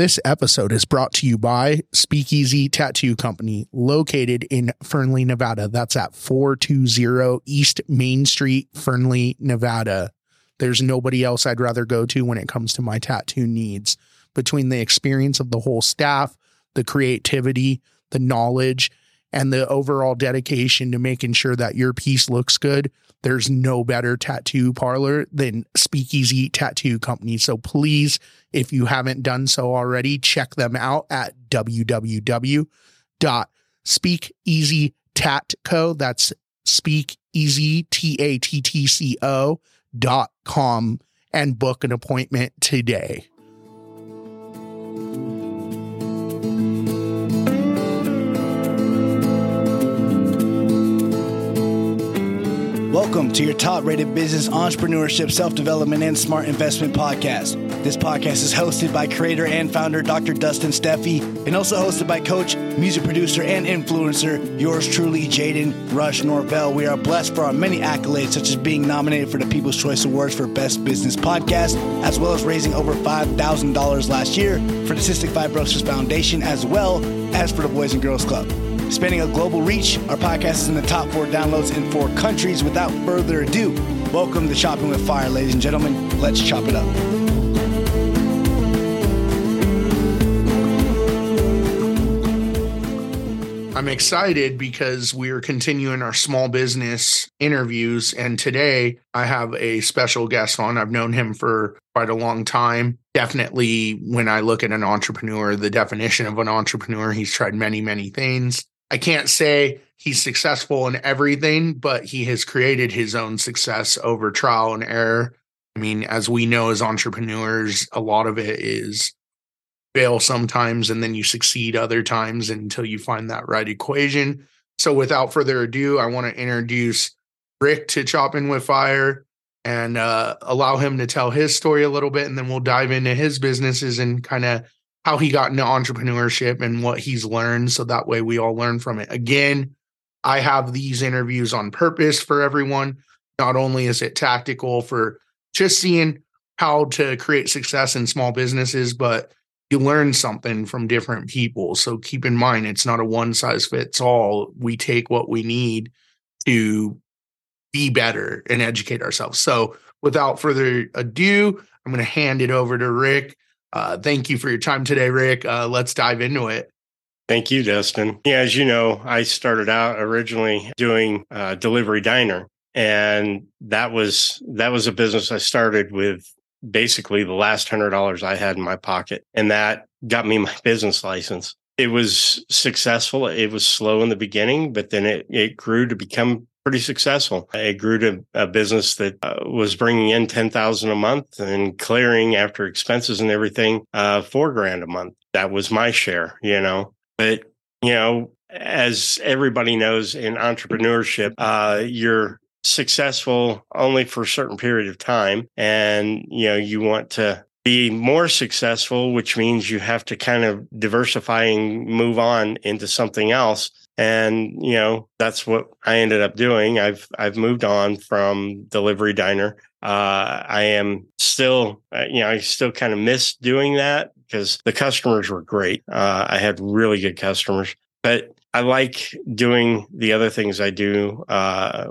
This episode is brought to you by Speakeasy Tattoo Company, located in Fernley, Nevada. That's at 420 East Main Street, Fernley, Nevada. There's nobody else I'd rather go to when it comes to my tattoo needs. Between the experience of the whole staff, the creativity, the knowledge, and the overall dedication to making sure that your piece looks good, there's no better tattoo parlor than Speakeasy Tattoo Company. So please, if you haven't done so already, check them out at www.speakeasytattco. That's speakeasy, T A T T C O dot com and book an appointment today. Welcome to your top rated business, entrepreneurship, self development, and smart investment podcast. This podcast is hosted by creator and founder Dr. Dustin Steffi and also hosted by coach, music producer, and influencer, yours truly, Jaden Rush Norvell. We are blessed for our many accolades, such as being nominated for the People's Choice Awards for Best Business Podcast, as well as raising over $5,000 last year for the Cystic Fibrosis Foundation, as well as for the Boys and Girls Club. Spanning a global reach, our podcast is in the top four downloads in four countries. Without further ado, welcome to Chopping with Fire, ladies and gentlemen. Let's chop it up. I'm excited because we are continuing our small business interviews. And today I have a special guest on. I've known him for quite a long time. Definitely, when I look at an entrepreneur, the definition of an entrepreneur, he's tried many, many things. I can't say he's successful in everything, but he has created his own success over trial and error. I mean, as we know as entrepreneurs, a lot of it is fail sometimes and then you succeed other times until you find that right equation. So without further ado, I want to introduce Rick to Chopping with Fire and uh, allow him to tell his story a little bit, and then we'll dive into his businesses and kind of how he got into entrepreneurship and what he's learned. So that way we all learn from it. Again, I have these interviews on purpose for everyone. Not only is it tactical for just seeing how to create success in small businesses, but you learn something from different people. So keep in mind, it's not a one size fits all. We take what we need to be better and educate ourselves. So without further ado, I'm going to hand it over to Rick. Uh, thank you for your time today, Rick. Uh, let's dive into it. Thank you, Dustin. Yeah, as you know, I started out originally doing uh, delivery diner, and that was that was a business I started with basically the last hundred dollars I had in my pocket. And that got me my business license. It was successful. It was slow in the beginning, but then it, it grew to become pretty successful. It grew to a business that uh, was bringing in 10,000 a month and clearing after expenses and everything, uh, four grand a month. That was my share, you know, but you know, as everybody knows in entrepreneurship, uh, you're successful only for a certain period of time and you know you want to be more successful which means you have to kind of diversify and move on into something else and you know that's what i ended up doing i've i've moved on from delivery diner uh, i am still uh, you know i still kind of miss doing that because the customers were great uh, i had really good customers but I like doing the other things I do, uh,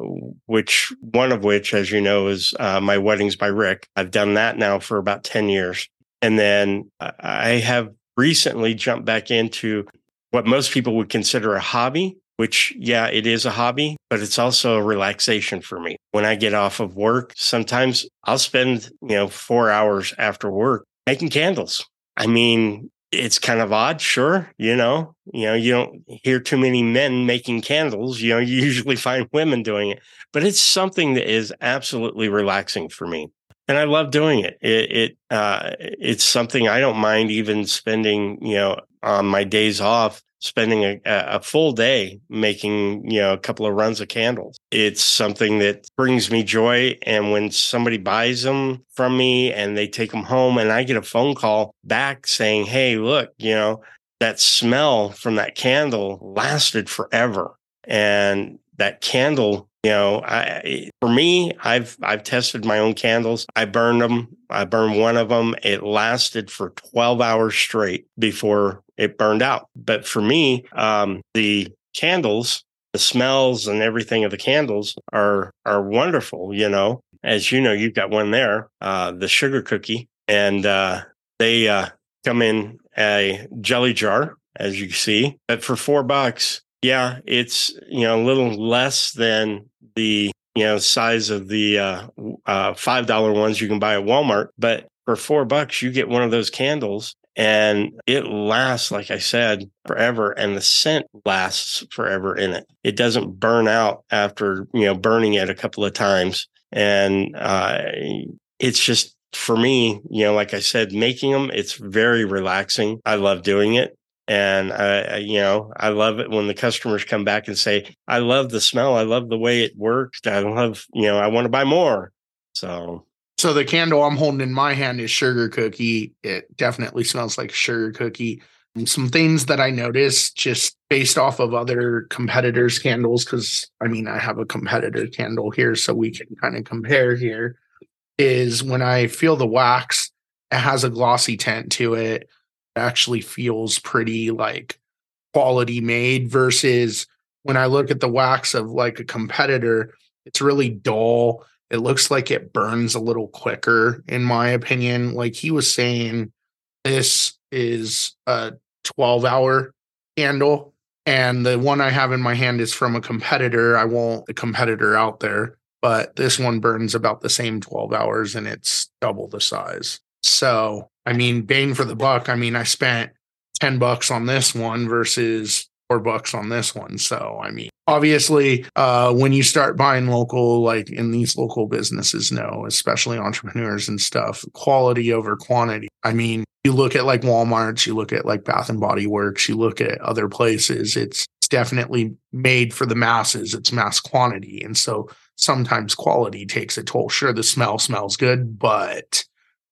which one of which, as you know, is uh, my weddings by Rick. I've done that now for about 10 years. And then I have recently jumped back into what most people would consider a hobby, which, yeah, it is a hobby, but it's also a relaxation for me. When I get off of work, sometimes I'll spend, you know, four hours after work making candles. I mean, it's kind of odd, sure. You know, you know, you don't hear too many men making candles. You know, you usually find women doing it, but it's something that is absolutely relaxing for me, and I love doing it. It, it uh, it's something I don't mind even spending, you know, on my days off spending a, a full day making you know a couple of runs of candles. It's something that brings me joy and when somebody buys them from me and they take them home and i get a phone call back saying hey look you know that smell from that candle lasted forever. And that candle you know I, for me i've i've tested my own candles. I burned them i burned one of them it lasted for 12 hours straight before it burned out. But for me um, the candles the smells and everything of the candles are are wonderful you know. As you know you've got one there uh, the sugar cookie. And uh, they uh, come in a jelly jar as you see. But for four bucks yeah it's you know a little less than the you know size of the uh, uh, five dollar ones you can buy at walmart but for four bucks you get one of those candles and it lasts like i said forever and the scent lasts forever in it. It doesn't burn out after you know burning it a couple of times and uh, it's just for me you know like i said making them it's very relaxing. I love doing it and I, you know, I love it when the customers come back and say, "I love the smell. I love the way it works. I love, you know, I want to buy more." So so the candle I'm holding in my hand is sugar cookie. It definitely smells like sugar cookie. And some things that I noticed just based off of other competitors' candles, because I mean, I have a competitor candle here, so we can kind of compare here. Is when I feel the wax, it has a glossy tint to it. Actually feels pretty like quality made versus when I look at the wax of like a competitor, it's really dull it looks like it burns a little quicker, in my opinion. Like he was saying, this is a 12 hour candle. And the one I have in my hand is from a competitor. I won't a competitor out there, but this one burns about the same 12 hours and it's double the size. So, I mean, bang for the buck. I mean, I spent 10 bucks on this one versus four bucks on this one. So, I mean, obviously, uh, when you start buying local, like in these local businesses, no, especially entrepreneurs and stuff, quality over quantity. I mean, you look at like Walmart's, you look at like Bath and Body Works, you look at other places, it's, it's definitely made for the masses, it's mass quantity. And so sometimes quality takes a toll. Sure, the smell smells good, but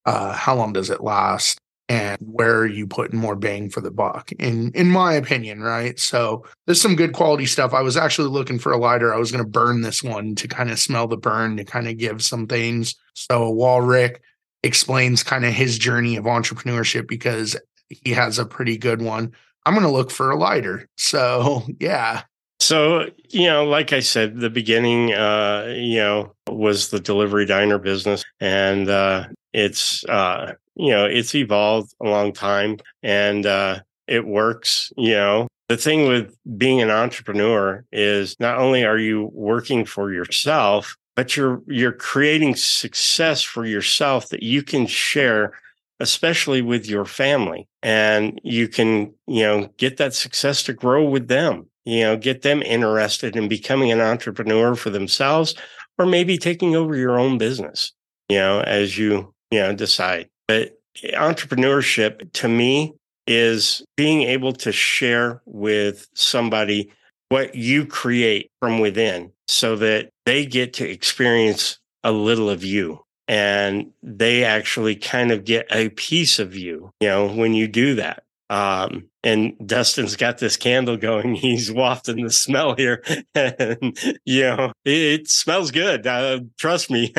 uh, how long does it last? and where are you putting more bang for the buck in in my opinion right so there's some good quality stuff i was actually looking for a lighter i was going to burn this one to kind of smell the burn to kind of give some things so while rick explains kind of his journey of entrepreneurship because he has a pretty good one i'm going to look for a lighter so yeah so, you know, like I said, the beginning, uh, you know, was the delivery diner business. And uh, it's, uh, you know, it's evolved a long time and uh, it works, you know. The thing with being an entrepreneur is not only are you working for yourself, but you're you're creating success for yourself that you can share especially with your family and you can you know get that success to grow with them you know get them interested in becoming an entrepreneur for themselves or maybe taking over your own business you know as you you know decide but entrepreneurship to me is being able to share with somebody what you create from within so that they get to experience a little of you and they actually kind of get a piece of you, you know, when you do that. Um, and Dustin's got this candle going. He's wafting the smell here, and you know it, it smells good. Uh, trust me.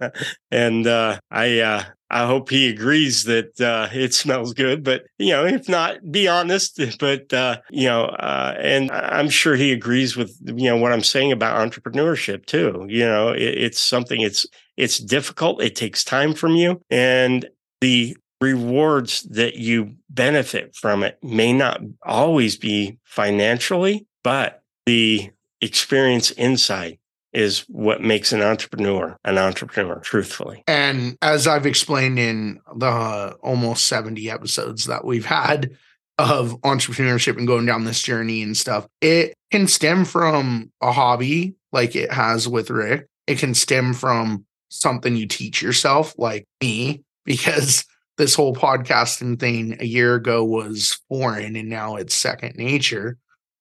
and uh, I uh, I hope he agrees that uh, it smells good. But you know, if not, be honest. But uh, you know, uh, and I'm sure he agrees with you know what I'm saying about entrepreneurship too. You know, it, it's something. It's it's difficult. It takes time from you, and the rewards that you benefit from it may not always be financially, but the experience inside is what makes an entrepreneur an entrepreneur, truthfully. And as I've explained in the uh, almost 70 episodes that we've had of entrepreneurship and going down this journey and stuff, it can stem from a hobby like it has with Rick. It can stem from something you teach yourself, like me, because this whole podcasting thing a year ago was foreign and now it's second nature.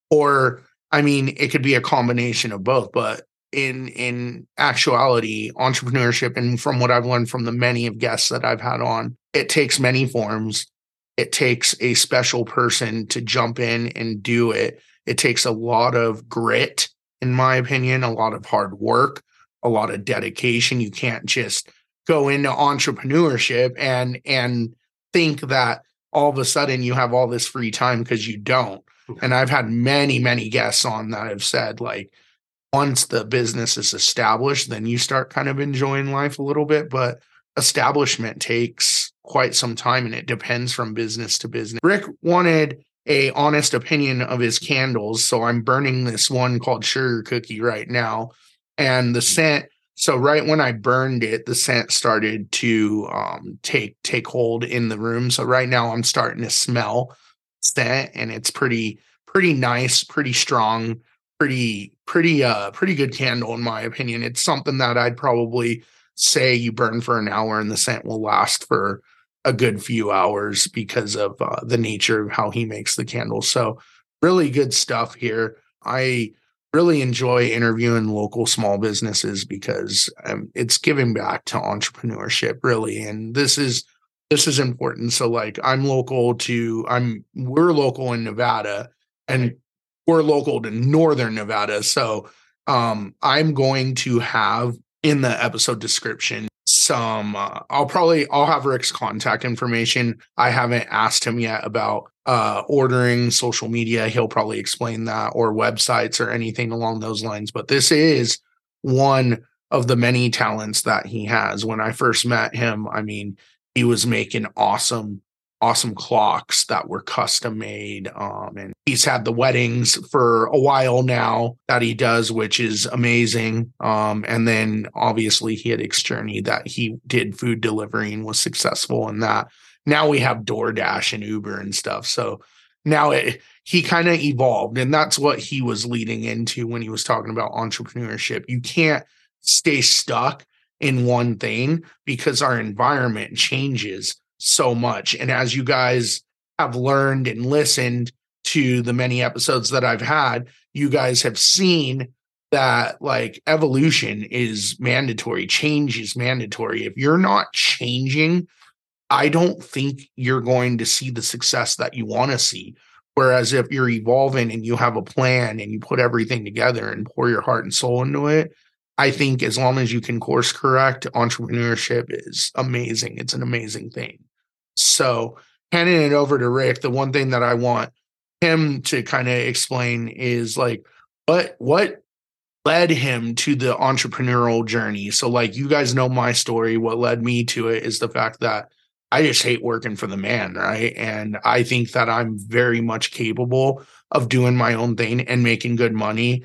Or i mean it could be a combination of both but in in actuality entrepreneurship and from what i've learned from the many of guests that i've had on it takes many forms. It takes a special person to jump in and do it. It takes a lot of grit in my opinion, a lot of hard work, a lot of dedication. You can't just go into entrepreneurship and and think that all of a sudden you have all this free time because you don't. And I've had many, many guests on that have said, like, once the business is established, then you start kind of enjoying life a little bit. But establishment takes quite some time and it depends from business to business. Rick wanted a honest opinion of his candles. So I'm burning this one called Sugar Cookie right now. And the hmm. scent so right when I burned it, the scent started to um, take take hold in the room. So right now I'm starting to smell scent, and it's pretty pretty nice, pretty strong, pretty pretty uh pretty good candle in my opinion. It's something that I'd probably say you burn for an hour, and the scent will last for a good few hours because of uh, the nature of how he makes the candles. So really good stuff here. I really enjoy interviewing local small businesses because um, it's giving back to entrepreneurship really and this is this is important. So like i'm local to i'm we're local in nevada and we're local to northern nevada. So um i'm going to have in the episode description some uh, i'll probably i'll have rick's contact information i haven't asked him yet about uh, ordering social media. He'll probably explain that or websites or anything along those lines. But this is one of the many talents that he has. When I first met him, I mean, he was making awesome, awesome clocks that were custom made. Um, and he's had the weddings for a while now that he does, which is amazing. Um, and then obviously he had X Journey that he did food delivery and was successful in that now we have DoorDash and Uber and stuff. So now it, he kind of evolved. And that's what he was leading into when he was talking about entrepreneurship. You can't stay stuck in one thing because our environment changes so much. And as you guys have learned and listened to the many episodes that I've had, you guys have seen that like evolution is mandatory, change is mandatory. If you're not changing I don't think you're going to see the success that you want to see. Whereas if you're evolving and you have a plan and you put everything together and pour your heart and soul into it, I think as long as you can course correct, entrepreneurship is amazing. It's an amazing thing. So, handing it over to Rick, the one thing that I want him to kind of explain is like what what led him to the entrepreneurial journey. So like you guys know my story, what led me to it is the fact that I just hate working for the man, right? And I think that I'm very much capable of doing my own thing and making good money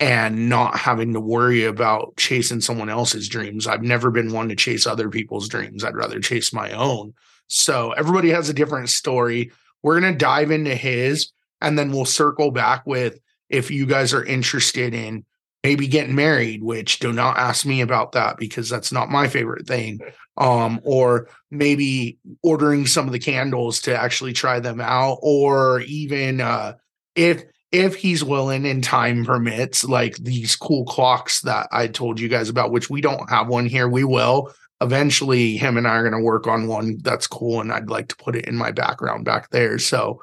and not having to worry about chasing someone else's dreams. I've never been one to chase other people's dreams. I'd rather chase my own. So everybody has a different story. We're going to dive into his and then we'll circle back with if you guys are interested in maybe getting married, which do not ask me about that because that's not my favorite thing um, or maybe ordering some of the candles to actually try them out, or even uh, if if he's willing and time permits, like these cool clocks that I told you guys about, which we don't have one here. We will eventually. Him and I are going to work on one that's cool, and I'd like to put it in my background back there. So,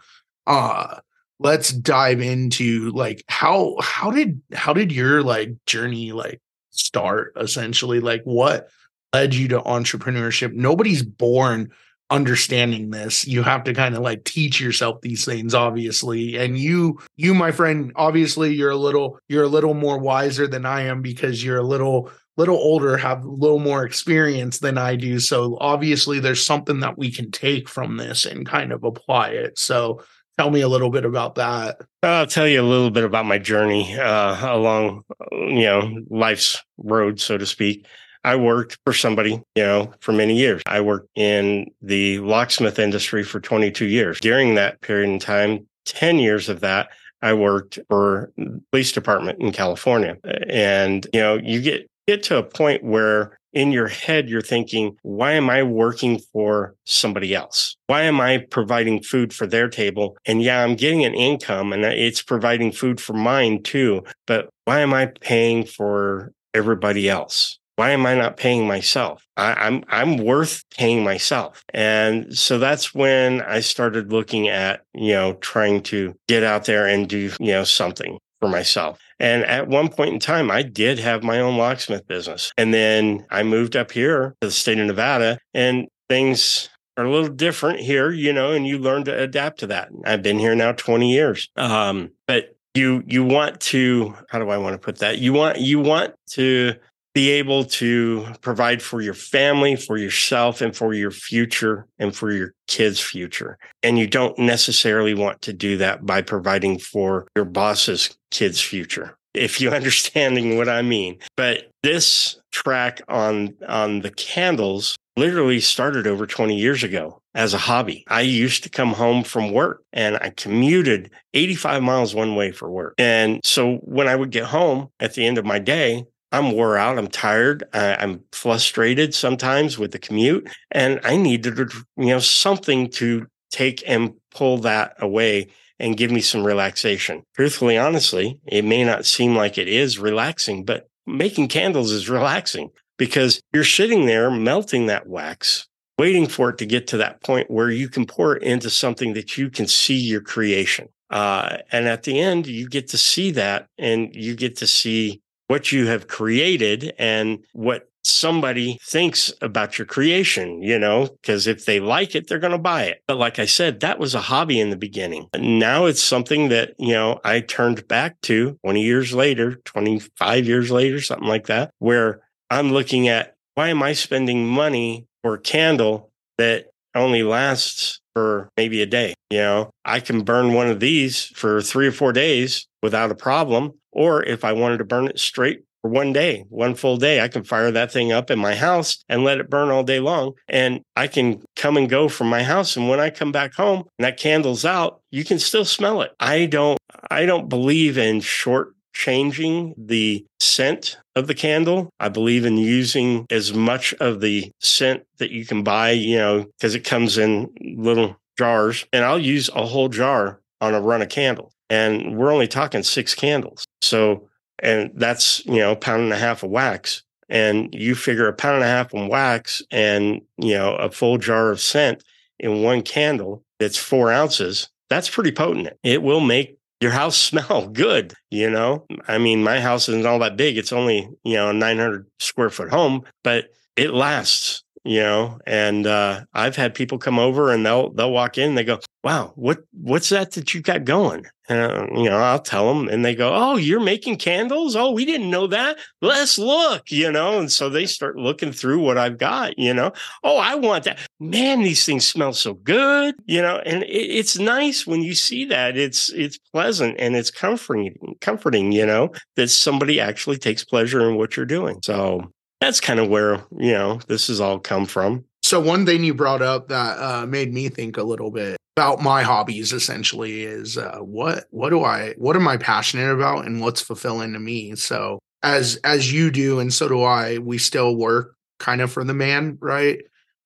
uh, let's dive into like how how did how did your like journey like start essentially like what led you to entrepreneurship. Nobody's born understanding this you have to kind of like teach yourself these things obviously and you you my friend obviously you're a little you're a little more wiser than i am because you're a little little older have a little more experience than i do so obviously there's something that we can take from this and kind of apply it so tell me a little bit about that i'll tell you a little bit about my journey uh, along you know life's road so to speak I worked for somebody, you know, for many years. I worked in the locksmith industry for 22 years. During that period in time, 10 years of that, I worked for police department in California. And, you know, you get get to a point where in your head you're thinking, why am I working for somebody else? Why am I providing food for their table? And yeah, I'm getting an income and it's providing food for mine too, but why am I paying for everybody else? why am I not paying myself? I, am I'm, I'm worth paying myself. And so that's when I started looking at, you know, trying to get out there and do, you know, something for myself. And at one point in time, I did have my own locksmith business. And then I moved up here to the state of Nevada and things are a little different here, you know, and you learn to adapt to that. I've been here now 20 years. Um, but you you want to how do I want to put that? You want you want to be able to provide for your family, for yourself, and for your future and for your kids' future. And you don't necessarily want to do that by providing for your boss's kids' future. If you understanding what I mean. But this track on on the candles literally started over 20 years ago as a hobby. I used to come home from work and I commuted 85 miles one way for work. And so when I would get home at the end of my day, I'm wore out. I'm tired. I'm frustrated sometimes with the commute, and I needed, you know, something to take and pull that away and give me some relaxation. Truthfully, honestly, it may not seem like it is relaxing, but making candles is relaxing because you're sitting there melting that wax, waiting for it to get to that point where you can pour it into something that you can see your creation. Uh, and at the end, you get to see that and you get to see what you have created and what somebody thinks about your creation, you know, because if they like it, they're going to buy it. But like I said, that was a hobby in the beginning. Now it's something that, you know, I turned back to 20 years later, 25 years later, something like that, where I'm looking at why am I spending money for a candle that only lasts for maybe a day? You know, I can burn one of these for three or four days without a problem. Or if I wanted to burn it straight for one day, one full day, I can fire that thing up in my house and let it burn all day long. And I can come and go from my house. And when I come back home and that candle's out, you can still smell it. I don't, I don't believe in short changing the scent of the candle. I believe in using as much of the scent that you can buy, you know, because it comes in little jars. And I'll use a whole jar on a run of candles and we're only talking six candles. So, and that's, you know, a pound and a half of wax. And you figure a pound and a half of wax and, you know, a full jar of scent in one candle that's four ounces. That's pretty potent. It will make your house smell good. You know, I mean, my house isn't all that big. It's only, you know, a 900 square foot home, but it lasts you know and uh, i've had people come over and they'll they'll walk in and they go wow what what's that that you got going? Uh, you know i'll tell them and they go oh you're making candles? Oh we didn't know that. Let's look you know and so they start looking through what i've got you know. Oh i want that. Man these things smell so good you know and it, it's nice when you see that it's it's pleasant and it's comforting comforting you know that somebody actually takes pleasure in what you're doing so that's kind of where you know this has all come from. So one thing you brought up that uh, made me think a little bit about my hobbies essentially is uh, what what do i what am i passionate about and what's fulfilling to me? So as as you do and so do i we still work kind of for the man right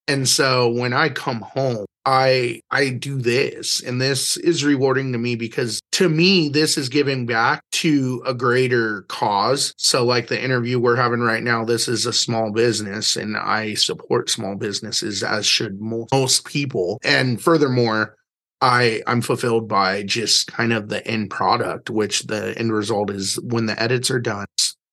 and so when i come home I I do this and this is rewarding to me because to me this is giving back to a greater cause. So like the interview we're having right now this is a small business and I support small businesses as should most people. And furthermore, I I'm fulfilled by just kind of the end product which the end result is when the edits are done,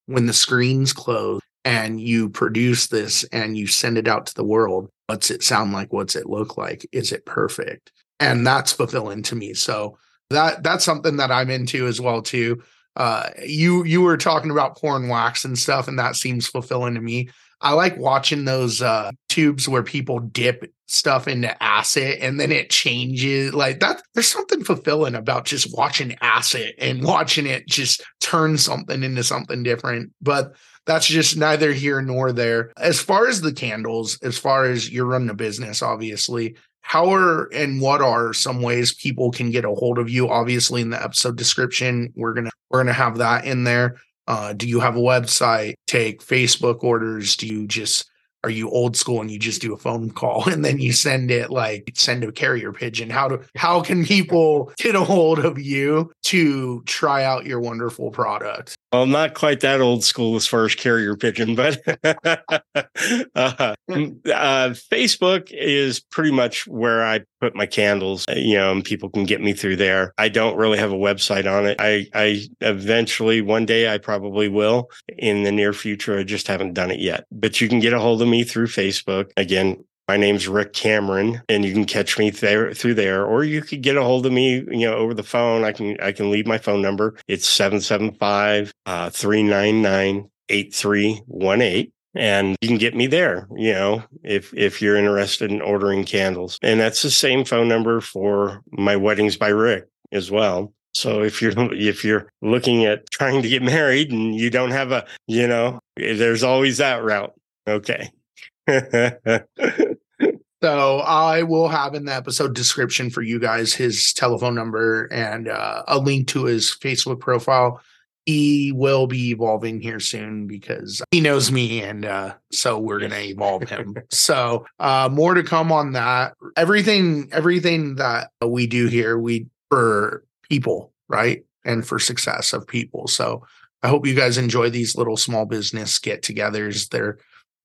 when the screens close and you produce this and you send it out to the world what's it sound like what's it look like? Is it perfect? And that's fulfilling to me. So that that's something that i'm into as well too. Uh you you were talking about pouring wax and stuff and that seems fulfilling to me. I like watching those uh tubes where people dip stuff into asset and then it changes like that there's something fulfilling about just watching asset and watching it just turn something into something different but that's just neither here nor there. As far as the candles, as far as you're running a business, obviously, how are and what are some ways people can get a hold of you? Obviously, in the episode description, we're gonna we're gonna have that in there. Uh, do you have a website? Take Facebook orders? Do you just are you old school and you just do a phone call and then you send it like send a carrier pigeon? How do how can people get a hold of you to try out your wonderful product? Well not quite that old school as far as carrier pigeon but uh, uh, facebook is pretty much where i put my candles, uh, you know, and people can get me through there. I don't really have a website on it. I, I eventually one day I probably will in the near future. I just haven't done it yet, but you can get a hold of me through Facebook. Again, my name's Rick Cameron, and you can catch me there through there, or you could get a hold of me, you know, over the phone. I can I can leave my phone number. It's 775 uh, 399 8318 and you can get me there you know if if you're interested in ordering candles. And that's the same phone number for my weddings by rick as well. So if you're if you're looking at trying to get married and you don't have a you know there's always that route. Okay. So i will have in the episode description for you guys his telephone number and uh, a link to his facebook profile he will be evolving here soon because he knows me and uh, so we're going to evolve him. So uh, more to come on that. Everything everything that we do here we for people right? And for success of people. So i hope you guys enjoy these little small business get-togethers. They're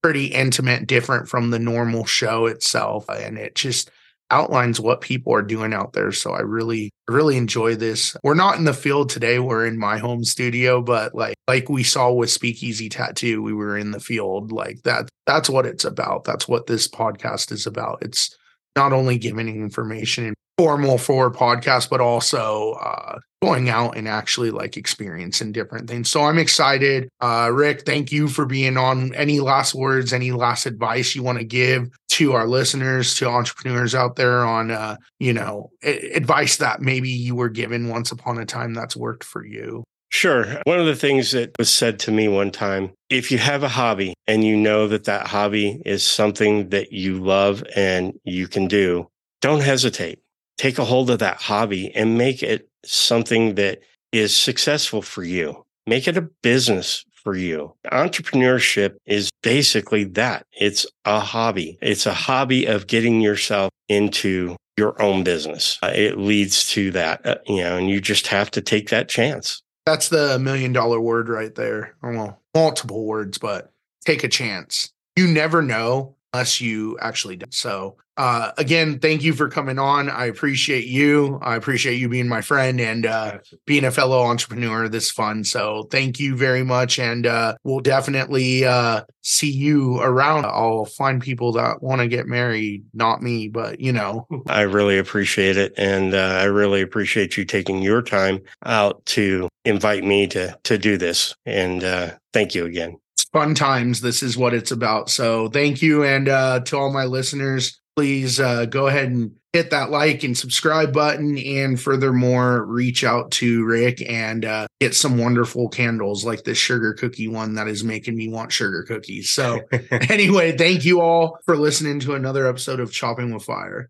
pretty intimate different from the normal show itself and it just outlines what people are doing out there. So I really, really enjoy this. We're not in the field today. We're in my home studio, but like, like we saw with Speakeasy Tattoo, we were in the field. Like that, that's what it's about. That's what this podcast is about. It's not only giving information and formal for podcast, but also uh, going out and actually like experiencing different things. So I'm excited. Uh, Rick, thank you for being on. Any last words, any last advice you want to give to our listeners, to entrepreneurs out there on, uh, you know, advice that maybe you were given once upon a time that's worked for you? Sure. One of the things that was said to me one time if you have a hobby and you know that that hobby is something that you love and you can do, don't hesitate take a hold of that hobby and make it something that is successful for you. Make it a business for you. Entrepreneurship is basically that. It's a hobby. It's a hobby of getting yourself into your own business. Uh, it leads to that, uh, you know, and you just have to take that chance. That's the million dollar word right there. Well, multiple words, but take a chance. You never know unless you actually do. So uh, again, thank you for coming on. I appreciate you. I appreciate you being my friend and uh, being a fellow entrepreneur. This fun. So thank you very much. And uh, we'll definitely uh, see you around. I'll find people that want to get married, not me, but you know. I really appreciate it. And uh, I really appreciate you taking your time out to invite me to, to do this. And uh, thank you again fun times. This is what it's about. So thank you. And uh, to all my listeners, please uh, go ahead and hit that like and subscribe button. And furthermore, reach out to Rick and uh, get some wonderful candles like this sugar cookie one that is making me want sugar cookies. So, anyway, thank you all for listening to another episode of Chopping with Fire.